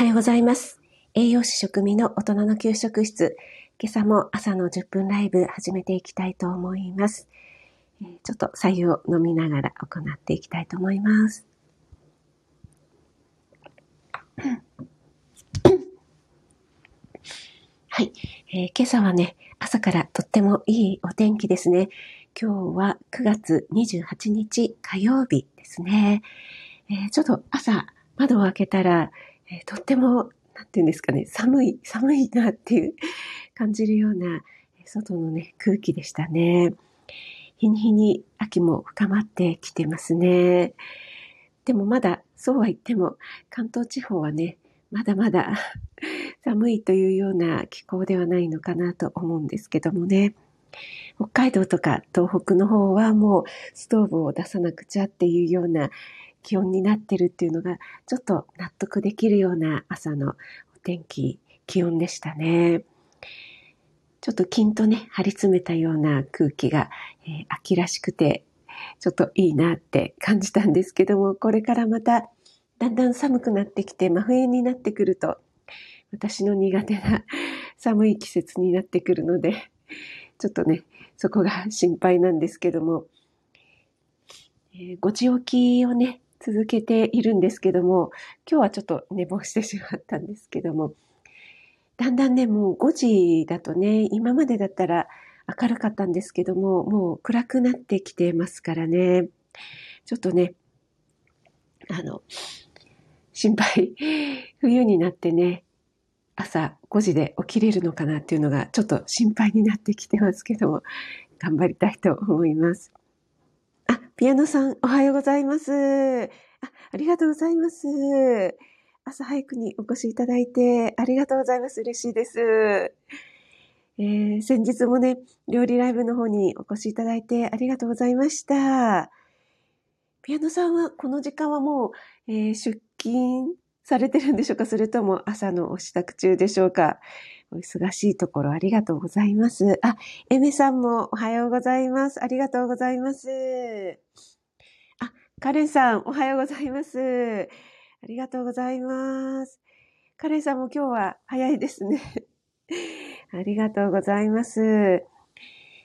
おはようございます。栄養士食味の大人の給食室。今朝も朝の10分ライブ始めていきたいと思います。ちょっと左右を飲みながら行っていきたいと思います。はい、えー、今朝はね、朝からとってもいいお天気ですね。今日は9月28日火曜日ですね。えー、ちょっと朝窓を開けたら、えー、とっても、なんていうんですかね、寒い、寒いなっていう感じるような、外のね、空気でしたね。日に日に秋も深まってきてますね。でもまだ、そうは言っても、関東地方はね、まだまだ 寒いというような気候ではないのかなと思うんですけどもね。北海道とか東北の方はもうストーブを出さなくちゃっていうような気温になってるっていうのがちょっと納得できるような朝のお天気、気温でしたね。ちょっとキンとね、張り詰めたような空気が、えー、秋らしくて、ちょっといいなって感じたんですけども、これからまただんだん寒くなってきて真冬になってくると、私の苦手な寒い季節になってくるので、ちょっとね、そこが心配なんですけども、えー、5時起きをね、続けているんですけども、今日はちょっと寝坊してしまったんですけども、だんだんね、もう5時だとね、今までだったら明るかったんですけども、もう暗くなってきてますからね、ちょっとね、あの、心配、冬になってね、朝5時で起きれるのかなっていうのがちょっと心配になってきてますけども、頑張りたいと思います。ピアノさん、おはようございます。あ、ありがとうございます。朝早くにお越しいただいてありがとうございます。嬉しいです。えー、先日もね、料理ライブの方にお越しいただいてありがとうございました。ピアノさんはこの時間はもう、えー、出勤されてるんでしょうか？それとも朝のお支度中でしょうか？お忙しいところありがとうございます。あ、エメさんもおはようございます。ありがとうございます。あ、カレンさんおはようございます。ありがとうございます。カレンさんも今日は早いですね。ありがとうございます。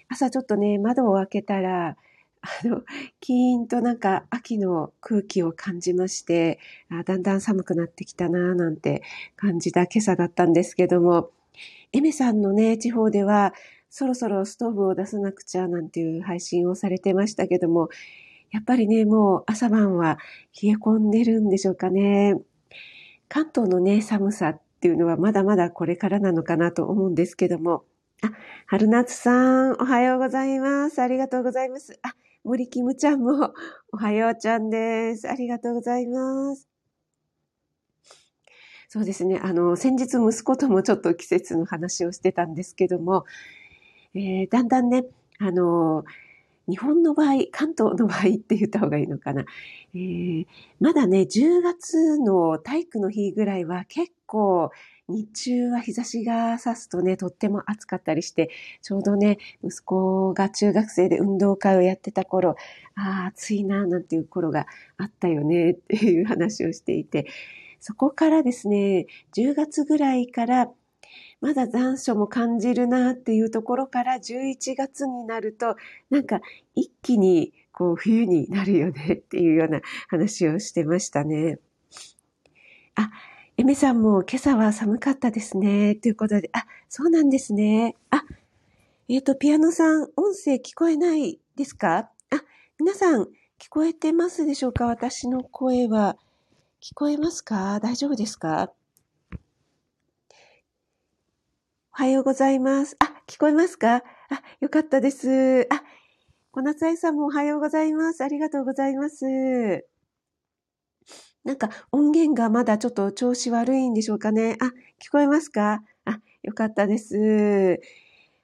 朝ちょっとね、窓を開けたら、あの、キーンとなんか秋の空気を感じまして、あだんだん寒くなってきたなぁなんて感じた今朝だったんですけども、エメさんのね、地方では、そろそろストーブを出さなくちゃなんていう配信をされてましたけども、やっぱりね、もう朝晩は冷え込んでるんでしょうかね。関東のね、寒さっていうのはまだまだこれからなのかなと思うんですけども。あ、春夏さん、おはようございます。ありがとうございます。あ、森キムちゃんも、おはようちゃんです。ありがとうございます。そうですね。あの、先日息子ともちょっと季節の話をしてたんですけども、えー、だんだんね、あの、日本の場合、関東の場合って言った方がいいのかな。えー、まだね、10月の体育の日ぐらいは結構日中は日差しが差すとね、とっても暑かったりして、ちょうどね、息子が中学生で運動会をやってた頃、ああ、暑いな、なんていう頃があったよね、っていう話をしていて、そこからですね、10月ぐらいから、まだ残暑も感じるなっていうところから11月になると、なんか一気にこう冬になるよねっていうような話をしてましたね。あ、エメさんも今朝は寒かったですね。ということで、あ、そうなんですね。あ、えっ、ー、と、ピアノさん、音声聞こえないですか？あ、皆さん、聞こえてますでしょうか？私の声は。聞こえますか？大丈夫ですか？おはようございます。あ、聞こえますか？あ、よかったです。あ、小夏愛さんもおはようございます。ありがとうございます。なんか音源がまだちょっと調子悪いんでしょうかね。あ、聞こえますか？あ、よかったです。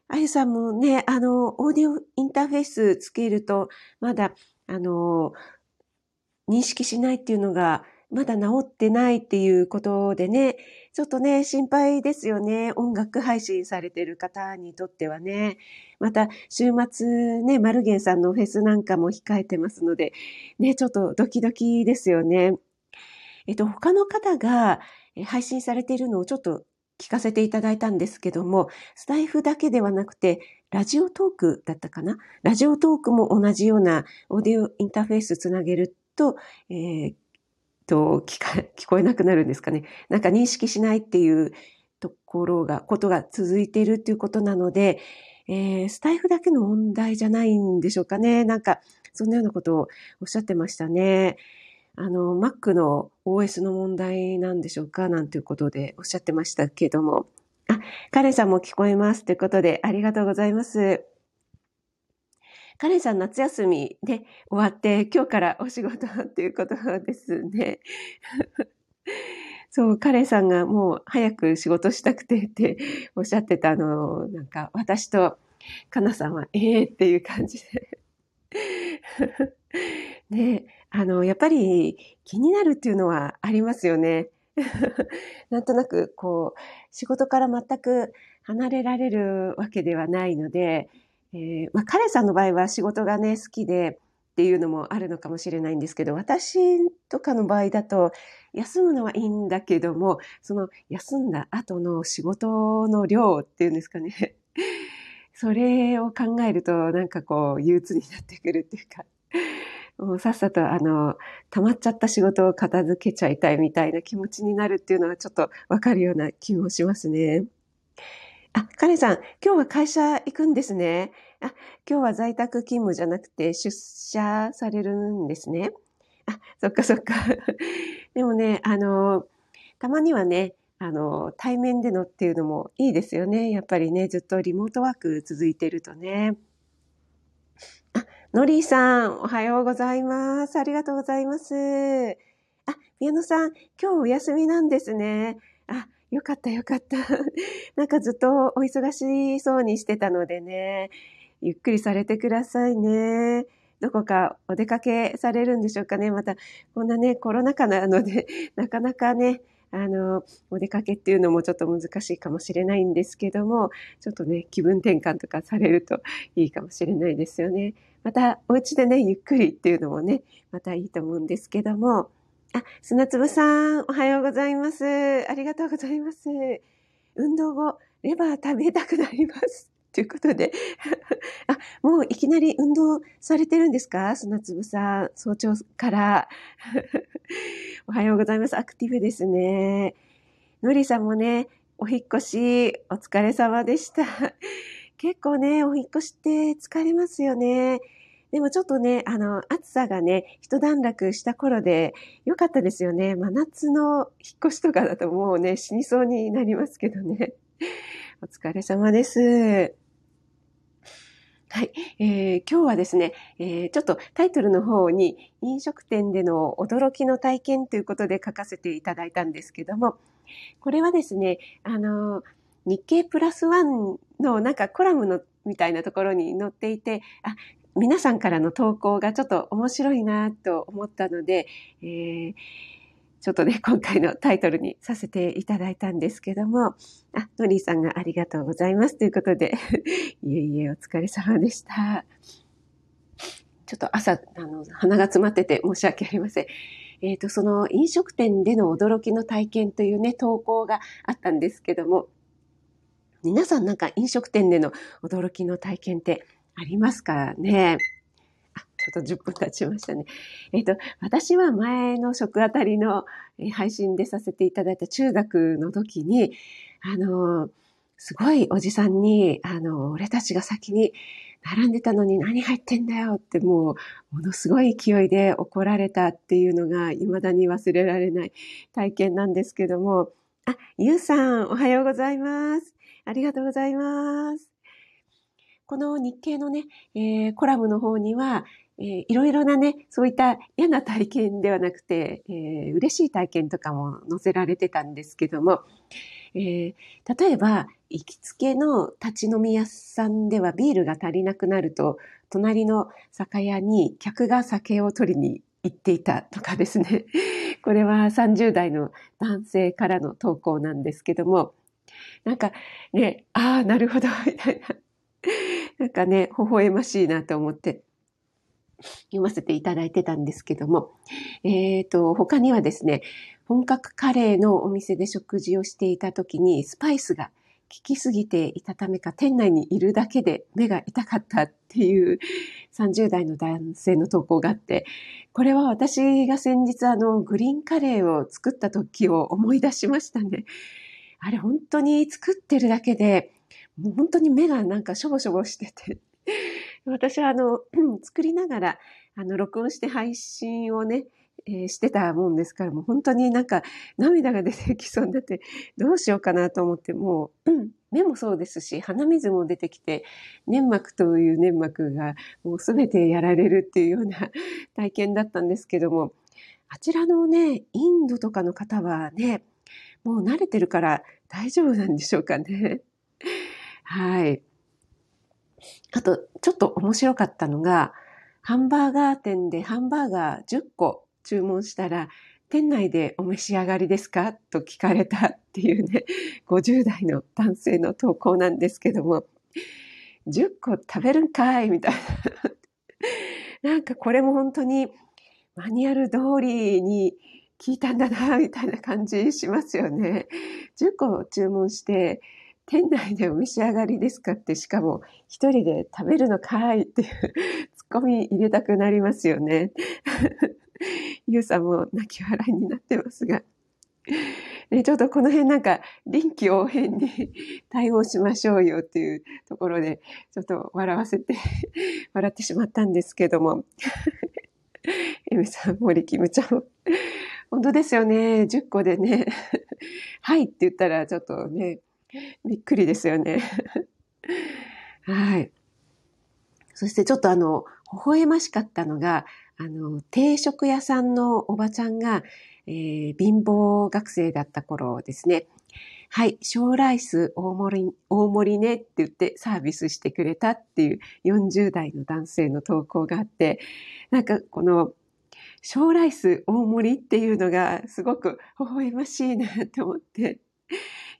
あゆさんもね、あの、オーディオインターフェースつけると、まだ、あの、認識しないっていうのが、まだ治ってないっていうことでね、ちょっとね、心配ですよね。音楽配信されてる方にとってはね。また、週末ね、マルゲンさんのフェスなんかも控えてますので、ね、ちょっとドキドキですよね。えっと、他の方が、配信されているのをちょっと聞かせていただいたんですけども、スタイフだけではなくて、ラジオトークだったかな？ラジオトークも同じようなオーディオインターフェースつなげると、えー、と聞か、聞こえなくなるんですかね。なんか認識しないっていうところが、ことが続いているっていうことなので、えー、スタイフだけの問題じゃないんでしょうかね。なんか、そんなようなことをおっしゃってましたね。あの、Mac の OS の問題なんでしょうか？なんていうことでおっしゃってましたけども。あ、カレンさんも聞こえますということでありがとうございます。カレンさん夏休みで終わって今日からお仕事っていうことですね。そう、カレンさんがもう早く仕事したくてっておっしゃってたの、なんか私とカナさんはええー、っていう感じで ね、あの、やっぱり気になるっていうのはありますよね。なんとなく、こう、仕事から全く離れられるわけではないので、えー、まあ、彼さんの場合は仕事がね、好きでっていうのもあるのかもしれないんですけど、私とかの場合だと、休むのはいいんだけども、その休んだ後の仕事の量っていうんですかね。それを考えると、なんかこう、憂鬱になってくるっていうか、もうさっさとあの、溜まっちゃった仕事を片付けちゃいたいみたいな気持ちになるっていうのはちょっとわかるような気もしますね。あ、カレンさん、今日は会社行くんですね。あ、今日は在宅勤務じゃなくて出社されるんですね。あ、そっかそっか。でもね、あの、たまにはね、あの、対面でのっていうのもいいですよね。やっぱりね、ずっとリモートワーク続いてるとね。あ、ノリーさん、おはようございます。ありがとうございます。あ、宮野さん、今日お休みなんですね。あ、よかったよかった。なんかずっとお忙しそうにしてたのでね、ゆっくりされてくださいね。どこかお出かけされるんでしょうかね。また、こんなね、コロナ禍なので、なかなかね、あの、お出かけっていうのもちょっと難しいかもしれないんですけども、ちょっとね、気分転換とかされるといいかもしれないですよね。また、お家でね、ゆっくりっていうのもね、またいいと思うんですけども、あ、砂粒さん、おはようございます。ありがとうございます。運動後、レバー食べたくなります。ということで。あ、もういきなり運動されてるんですか？砂粒さん、早朝から。おはようございます。アクティブですね。のりさんもね、お引越し、お疲れ様でした。結構ね、お引越しって疲れますよね。でもちょっとね、あの、暑さがね、一段落した頃で良かったですよね。真夏の引っ越しとかだともうね、死にそうになりますけどね。お疲れ様です。はい、えー、今日はですね、えー、ちょっとタイトルの方に飲食店での驚きの体験ということで書かせていただいたんですけども、これはですね、あの、日経プラスワンのなんかコラムのみたいなところに載っていて、あ、皆さんからの投稿がちょっと面白いなと思ったので、えーちょっとね、今回のタイトルにさせていただいたんですけども、あ、ノリーさんがありがとうございますということで、いえいえ、お疲れ様でした。ちょっと朝、あの、鼻が詰まってて申し訳ありません。えっ、ー、と、その飲食店での驚きの体験というね、投稿があったんですけども、皆さんなんか飲食店での驚きの体験ってありますからねちょっと10分経ちましたね。えっ、と、私は前の食あたりの配信でさせていただいた中学の時に、あの、すごいおじさんに、あの、俺たちが先に並んでたのに何入ってんだよってもう、ものすごい勢いで怒られたっていうのが未だに忘れられない体験なんですけども、あ、ゆうさん、おはようございます。ありがとうございます。この日経のね、えー、コラムの方には、えー、いろいろなね、そういった嫌な体験ではなくて、えー、嬉しい体験とかも載せられてたんですけども、えー、例えば、行きつけの立ち飲み屋さんではビールが足りなくなると、隣の酒屋に客が酒を取りに行っていたとかですね。これは30代の男性からの投稿なんですけども、なんかね、ああ、なるほど、みたいな。なんかね、微笑ましいなと思って。読ませていただいてたんですけども、えっ、ー、と、他にはですね、本格カレーのお店で食事をしていた時にスパイスが効きすぎていたためか店内にいるだけで目が痛かったっていう30代の男性の投稿があって、これは私が先日あのグリーンカレーを作った時を思い出しましたね。あれ本当に作ってるだけで、もう本当に目がなんかしょぼしょぼしてて、私はあの、作りながら、あの、録音して配信をね、えー、してたもんですから、もう本当になんか涙が出てきそうになって、どうしようかなと思って、もう、目もそうですし、鼻水も出てきて、粘膜という粘膜がもうすべてやられるっていうような 体験だったんですけども、あちらのね、インドとかの方はね、もう慣れてるから大丈夫なんでしょうかね。はい。あと、ちょっと面白かったのが、ハンバーガー店でハンバーガー10個注文したら、店内でお召し上がりですか？と聞かれたっていうね、50代の男性の投稿なんですけども、10個食べるんかいみたいな。なんかこれも本当にマニュアル通りに聞いたんだな、みたいな感じしますよね。10個注文して、店内でお召し上がりですかって、しかも一人で食べるのかいっていう ツッコミ入れたくなりますよね。ゆうさんも泣き笑いになってますが。ね、ちょっとこの辺なんか臨機応変に対応しましょうよっていうところでちょっと笑わせて 笑ってしまったんですけども。エミさん、森キムちゃん。本当ですよね。10個でね。はいって言ったらちょっとね、びっくりですよね。はい。そしてちょっとあの、微笑ましかったのが、あの、定食屋さんのおばちゃんが、えー、貧乏学生だった頃ですね。はい、小ライス大盛り、大盛りねって言ってサービスしてくれたっていう40代の男性の投稿があって、なんかこの小ライス大盛りっていうのがすごく微笑ましいなと思って、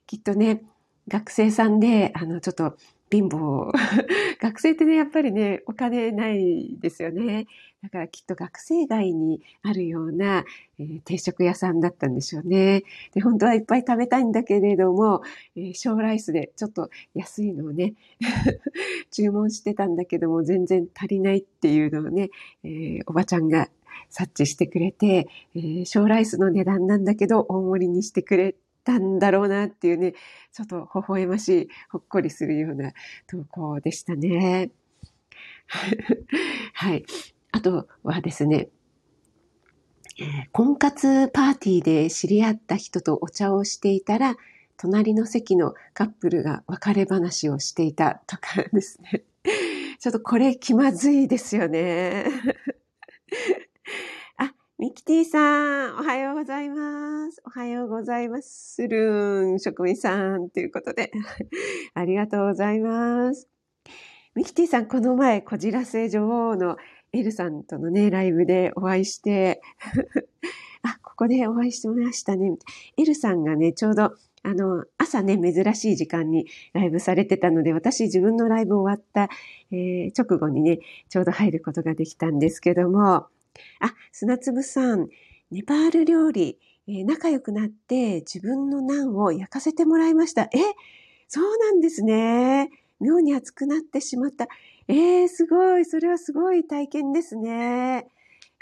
きっとね、学生さんで、あの、ちょっと貧乏。学生ってね、やっぱりね、お金ないですよね。だからきっと学生街にあるような、えー、定食屋さんだったんでしょうね。で、本当はいっぱい食べたいんだけれども、えー、小ライスでちょっと安いのをね、注文してたんだけども全然足りないっていうのをね、えー、おばちゃんが察知してくれて、えー、小ライスの値段なんだけど大盛りにしてくれたんだろうなっていうね、ちょっと微笑ましい、ほっこりするような投稿でしたね。はい。あとはですね、え、婚活パーティーで知り合った人とお茶をしていたら、隣の席のカップルが別れ話をしていたとかですね。ちょっとこれ気まずいですよね。キティさん、おはようございます。おはようございまするん、職人さん、ということで、ありがとうございます。ミキティさん、この前、こじらせ女王のエルさんとのね、ライブでお会いして、あ、ここでお会いしてましたね。エルさんがね、ちょうど、あの、朝ね、珍しい時間にライブされてたので、私自分のライブ終わった、えー、直後にね、ちょうど入ることができたんですけども、あ、砂粒さん、ネパール料理、えー、仲良くなって自分のナンを焼かせてもらいました。え、そうなんですね。妙に熱くなってしまった。えー、すごい。それはすごい体験ですね。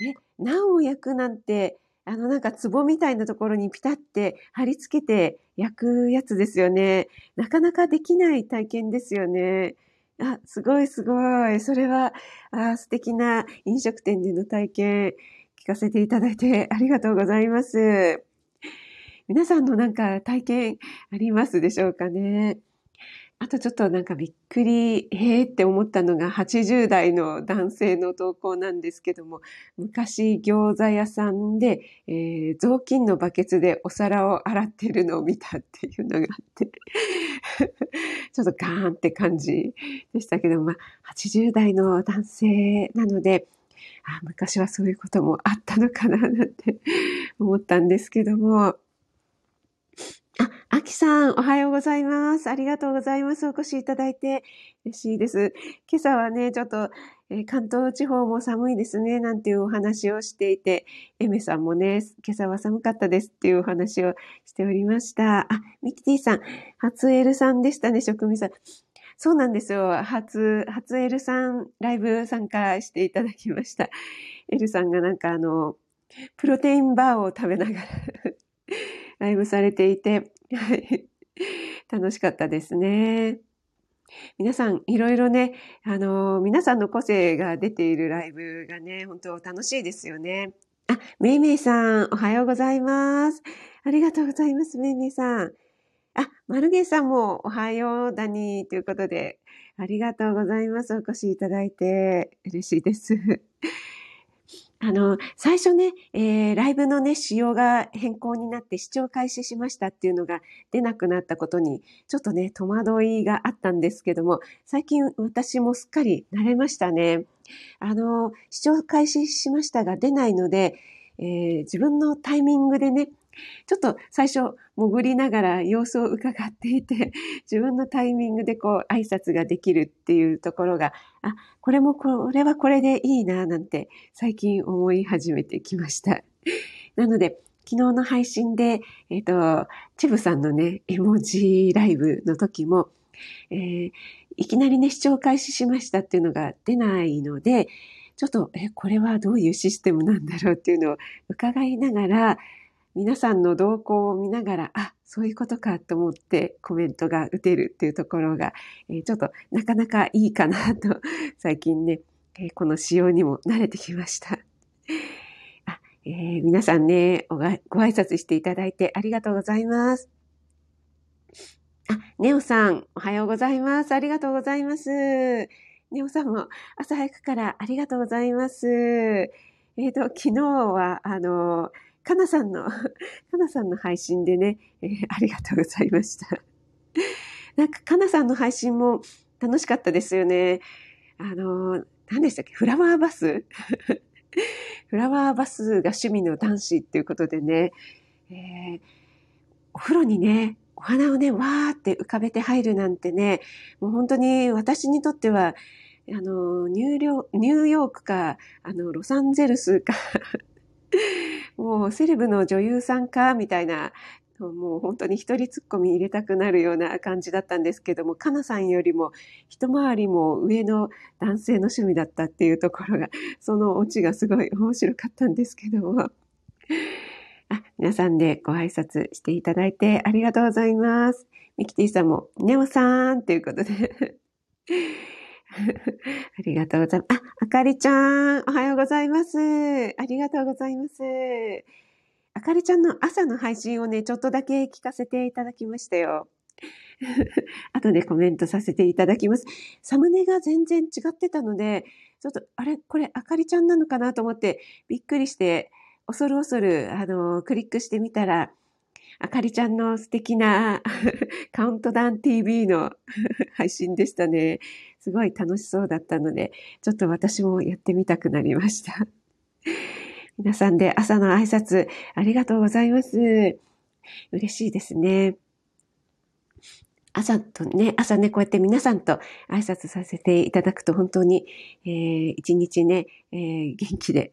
え、ナンを焼くなんて、あのなんか壺みたいなところにピタって貼り付けて焼くやつですよね。なかなかできない体験ですよね。あ、すごいすごい。それは、あ素敵な飲食店での体験聞かせていただいて ありがとうございます。皆さんのなんか体験ありますでしょうかね？あとちょっとなんかびっくり、えーって思ったのが80代の男性の投稿なんですけども、昔餃子屋さんで、えー、雑巾のバケツでお皿を洗ってるのを見たっていうのがあって ちょっとガーンって感じでしたけど、まあ80代の男性なので、あ昔はそういうこともあったのかななんて思ったんですけども、きさん、おはようございます。ありがとうございます。お越しいただいて嬉しいです。今朝はね、ちょっと、え、関東地方も寒いですね、なんていうお話をしていて、エメさんもね、今朝は寒かったですっていうお話をしておりました。あ、ミキティさん、初エルさんでしたね、職味さん。そうなんですよ。初、初エルさん、ライブ参加していただきました。エルさんがなんかあの、プロテインバーを食べながらライブされていて、楽しかったですね。皆さん、いろいろね、あの、皆さんの個性が出ているライブがね、本当楽しいですよね。あ、めいめいさん、おはようございます。ありがとうございます、めいめいさん。あ、マルゲさんもおはようだにということで、ありがとうございます。お越しいただいて嬉しいです。あの、最初ね、えー、ライブのね、仕様が変更になって視聴開始しましたっていうのが出なくなったことに、ちょっとね、戸惑いがあったんですけども、最近私もすっかり慣れましたね。あの、視聴開始しましたが出ないので、えー、自分のタイミングでね、ちょっと最初潜りながら様子を伺っていて、自分のタイミングでこう挨拶ができるっていうところが、あ、これもこれはこれでいいななんて最近思い始めてきました。なので、昨日の配信で、えっ、ー、と、チブさんのね、絵文字ライブの時も、えー、いきなりね、視聴開始しましたっていうのが出ないので、ちょっと、え、これはどういうシステムなんだろうっていうのを伺いながら、皆さんの動向を見ながら、あ、そういうことかと思ってコメントが打てるっていうところが、えー、ちょっとなかなかいいかなと、最近ね、えー、この仕様にも慣れてきました。あえー、皆さんねご、ご挨拶していただいてありがとうございます。あ、ネオさん、おはようございます。ありがとうございます。ネオさんも朝早くからありがとうございます。えっ、と、昨日は、あの、かなさんの、かなさんの配信でね、えー、ありがとうございました。なんか、かなさんの配信も楽しかったですよね。あの、何でしたっけ？フラワーバス？フラワーバスが趣味の男子っていうことでね、えー、お風呂にね、お花をね、わーって浮かべて入るなんてね、もう本当に私にとっては、あの、ニューニューヨークか、あの、ロサンゼルスか もうセレブの女優さんかみたいな、もう本当に一人突っ込み入れたくなるような感じだったんですけども、かなさんよりも一回りも上の男性の趣味だったっていうところが、そのオチがすごい面白かったんですけども。あ、皆さんでご挨拶していただいてありがとうございます。ミキティさんも、ネオさんということで ありがとうございます。あ、あかりちゃん、おはようございます。ありがとうございます。あかりちゃんの朝の配信をね、ちょっとだけ聞かせていただきましたよ。後でコメントさせていただきます。サムネが全然違ってたので、ちょっと、あれこれ、あかりちゃんなのかなと思って、びっくりして、恐る恐る、あの、クリックしてみたら、あかりちゃんの素敵な カウントダウン TV の 配信でしたね。すごい楽しそうだったので、ちょっと私もやってみたくなりました。皆さんで朝の挨拶ありがとうございます。嬉しいですね。朝とね、朝ね、こうやって皆さんと挨拶させていただくと本当に、えー、一日ね、えー、元気で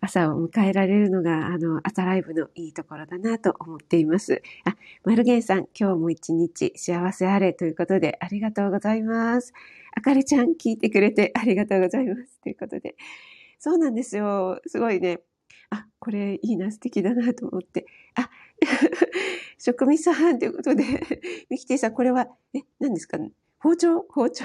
朝を迎えられるのが、あの、朝ライブのいいところだなと思っています。あ、マルゲンさん、今日も一日幸せあれということでありがとうございます。あかりちゃん、聞いてくれてありがとうございます。ということで。そうなんですよ。すごいね。あ、これいいな、素敵だなと思って。あ、職味さんということで、ミキティさん、これは、え、何ですか、ね、包丁？包丁？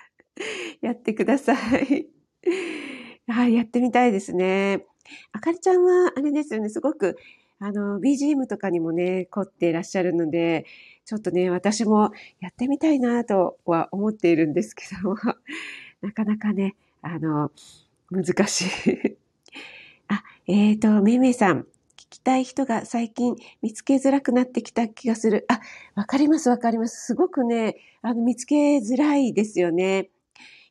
やってください。はい、やってみたいですね。あかりちゃんは、あれですよね、すごく、あの、BGM とかにもね、凝っていらっしゃるので、ちょっとね、私もやってみたいなとは思っているんですけども、なかなかね、あの、難しい。あ、えっ、ー、と、めいめいさん、たい人が最近見つけづらくなってきた気がする。あ、わかりますわかります。すごくね、あの、見つけづらいですよね。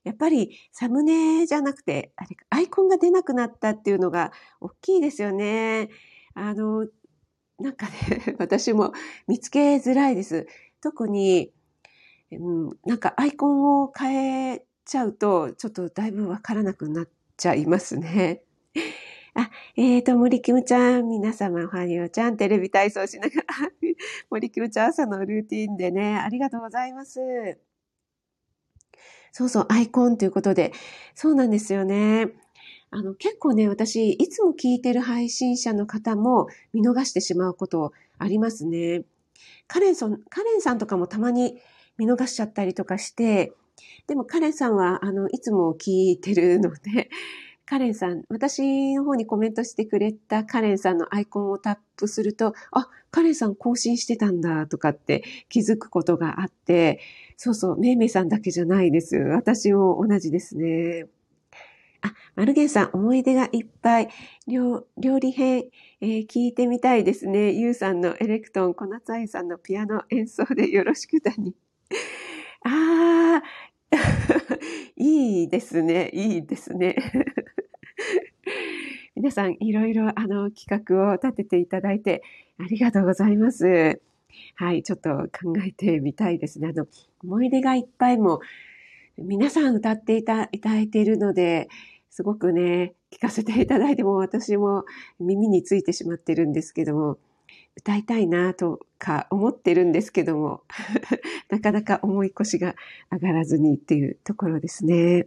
やっぱりサムネじゃなくて、あれ、アイコンが出なくなったっていうのが大きいですよね。あの、なんかね、私も見つけづらいです。特に、うん、なんかアイコンを変えちゃうと、ちょっとだいぶわからなくなっちゃいますね。あ、えっ、ー、と、森キムちゃん、皆様おはようちゃん、テレビ体操しながら、森キムちゃん朝のルーティンでね、ありがとうございます。そうそう、アイコンということで、そうなんですよね。あの、結構ね、私、いつも聞いてる配信者の方も見逃してしまうことありますね。カレンさん、カレンさんとかもたまに見逃しちゃったりとかして、でもカレンさんは、あの、いつも聞いてるので、カレンさん、私の方にコメントしてくれたカレンさんのアイコンをタップすると、あ、カレンさん更新してたんだとかって気づくことがあって、そうそう、めいめいさんだけじゃないです。私も同じですね。あ、マルゲンさん、思い出がいっぱい。料料理編、えー、聞いてみたいですね。ゆうさんのエレクトン、小夏愛さんのピアノ演奏でよろしくだに。ああ、いいですね。いいですね。皆さん、いろいろあの企画を立てていただいてありがとうございます。はい、ちょっと考えてみたいですね。あの、思い出がいっぱいも、皆さん歌っていただいているので、すごくね、聞かせていただいても私も耳についてしまってるんですけども、歌いたいなとか思ってるんですけども、なかなか重い腰が上がらずにっていうところですね。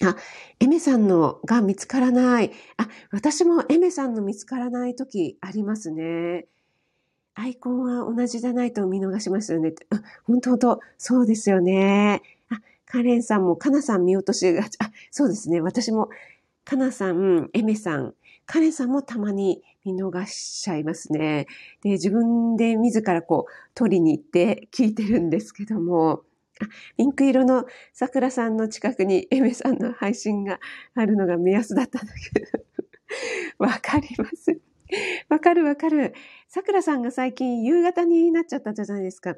あ、エメさんのが見つからない。あ、私もエメさんの見つからない時ありますね。アイコンは同じじゃないと見逃しますよね。あ、本当本当そうですよね。あ、カレンさんも、カナさん見落としがち。あ、そうですね。私も、カナさん、エメさん、カレンさんもたまに見逃しちゃいますね。で、自分で自らこう、取りに行って聞いてるんですけども、ピンク色の桜さんの近くにエメさんの配信があるのが目安だったんだけど、わかります。わかるわかる。桜さんが最近夕方になっちゃったじゃないですか。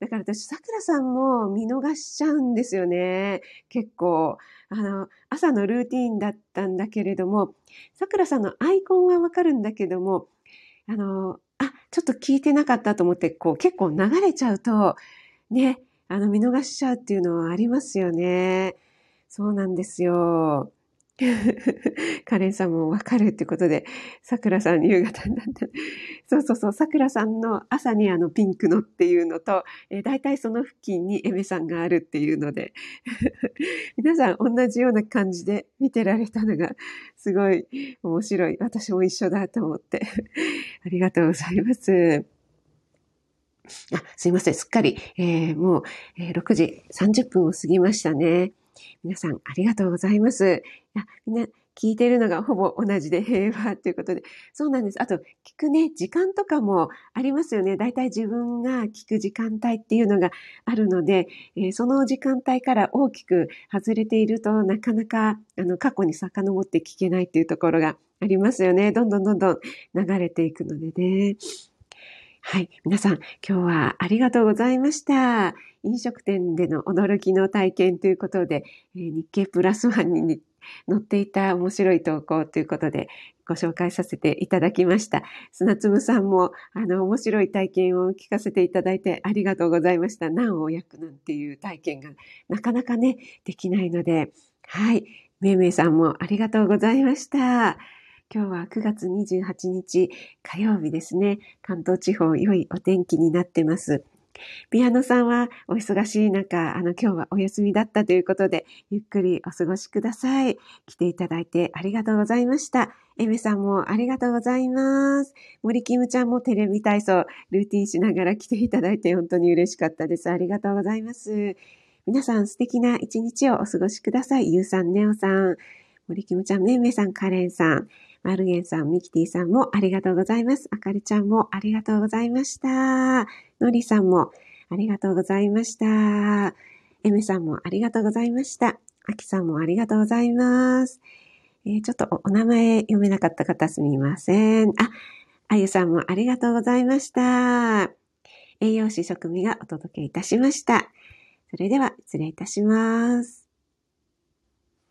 だから私、桜さんも見逃しちゃうんですよね。結構。あの、朝のルーティーンだったんだけれども、桜さんのアイコンはわかるんだけども、あの、あ、ちょっと聞いてなかったと思って、こう結構流れちゃうと、ね、あの、見逃しちゃうっていうのはありますよね。そうなんですよ。カレンさんもわかるってことで、桜さん夕方になった。そうそうそう、桜さんの朝にあのピンクのっていうのと、えー、大体その付近にエメさんがあるっていうので、皆さん同じような感じで見てられたのがすごい面白い。私も一緒だと思って。ありがとうございます。あ、すいません。すっかり、えー、もう、えー、6時30分を過ぎましたね。皆さんありがとうございます。いやみんな聞いているのがほぼ同じで平和ということで。そうなんです。あと、聞くね、時間とかもありますよね。だいたい自分が聞く時間帯っていうのがあるので、えー、その時間帯から大きく外れているとなかなかあの過去に遡って聞けないっていうところがありますよね。どんどんどんどん流れていくのでね。はい。皆さん、今日はありがとうございました。飲食店での驚きの体験ということで、えー、日経プラスワンに載っていた面白い投稿ということでご紹介させていただきました。砂粒さんも、あの、面白い体験を聞かせていただいてありがとうございました。何を焼くなんていう体験がなかなかね、できないので、はい。めいめいさんもありがとうございました。今日は9月28日火曜日ですね。関東地方良いお天気になってます。ピアノさんはお忙しい中、あの今日はお休みだったということで、ゆっくりお過ごしください。来ていただいてありがとうございました。エメさんもありがとうございます。森キムちゃんもテレビ体操、ルーティンしながら来ていただいて本当に嬉しかったです。ありがとうございます。皆さん素敵な一日をお過ごしください。ゆうさん、ネオさん、森キムちゃん、めめさん、カレンさん、マルゲンさん、ミキティさんもありがとうございます。あかりちゃんもありがとうございました。のりさんもありがとうございました。エメさんもありがとうございました。あきさんもありがとうございます。えー、ちょっとお名前読めなかった方すみません。あ、あゆさんもありがとうございました。栄養士食味がお届けいたしました。それでは失礼いたします。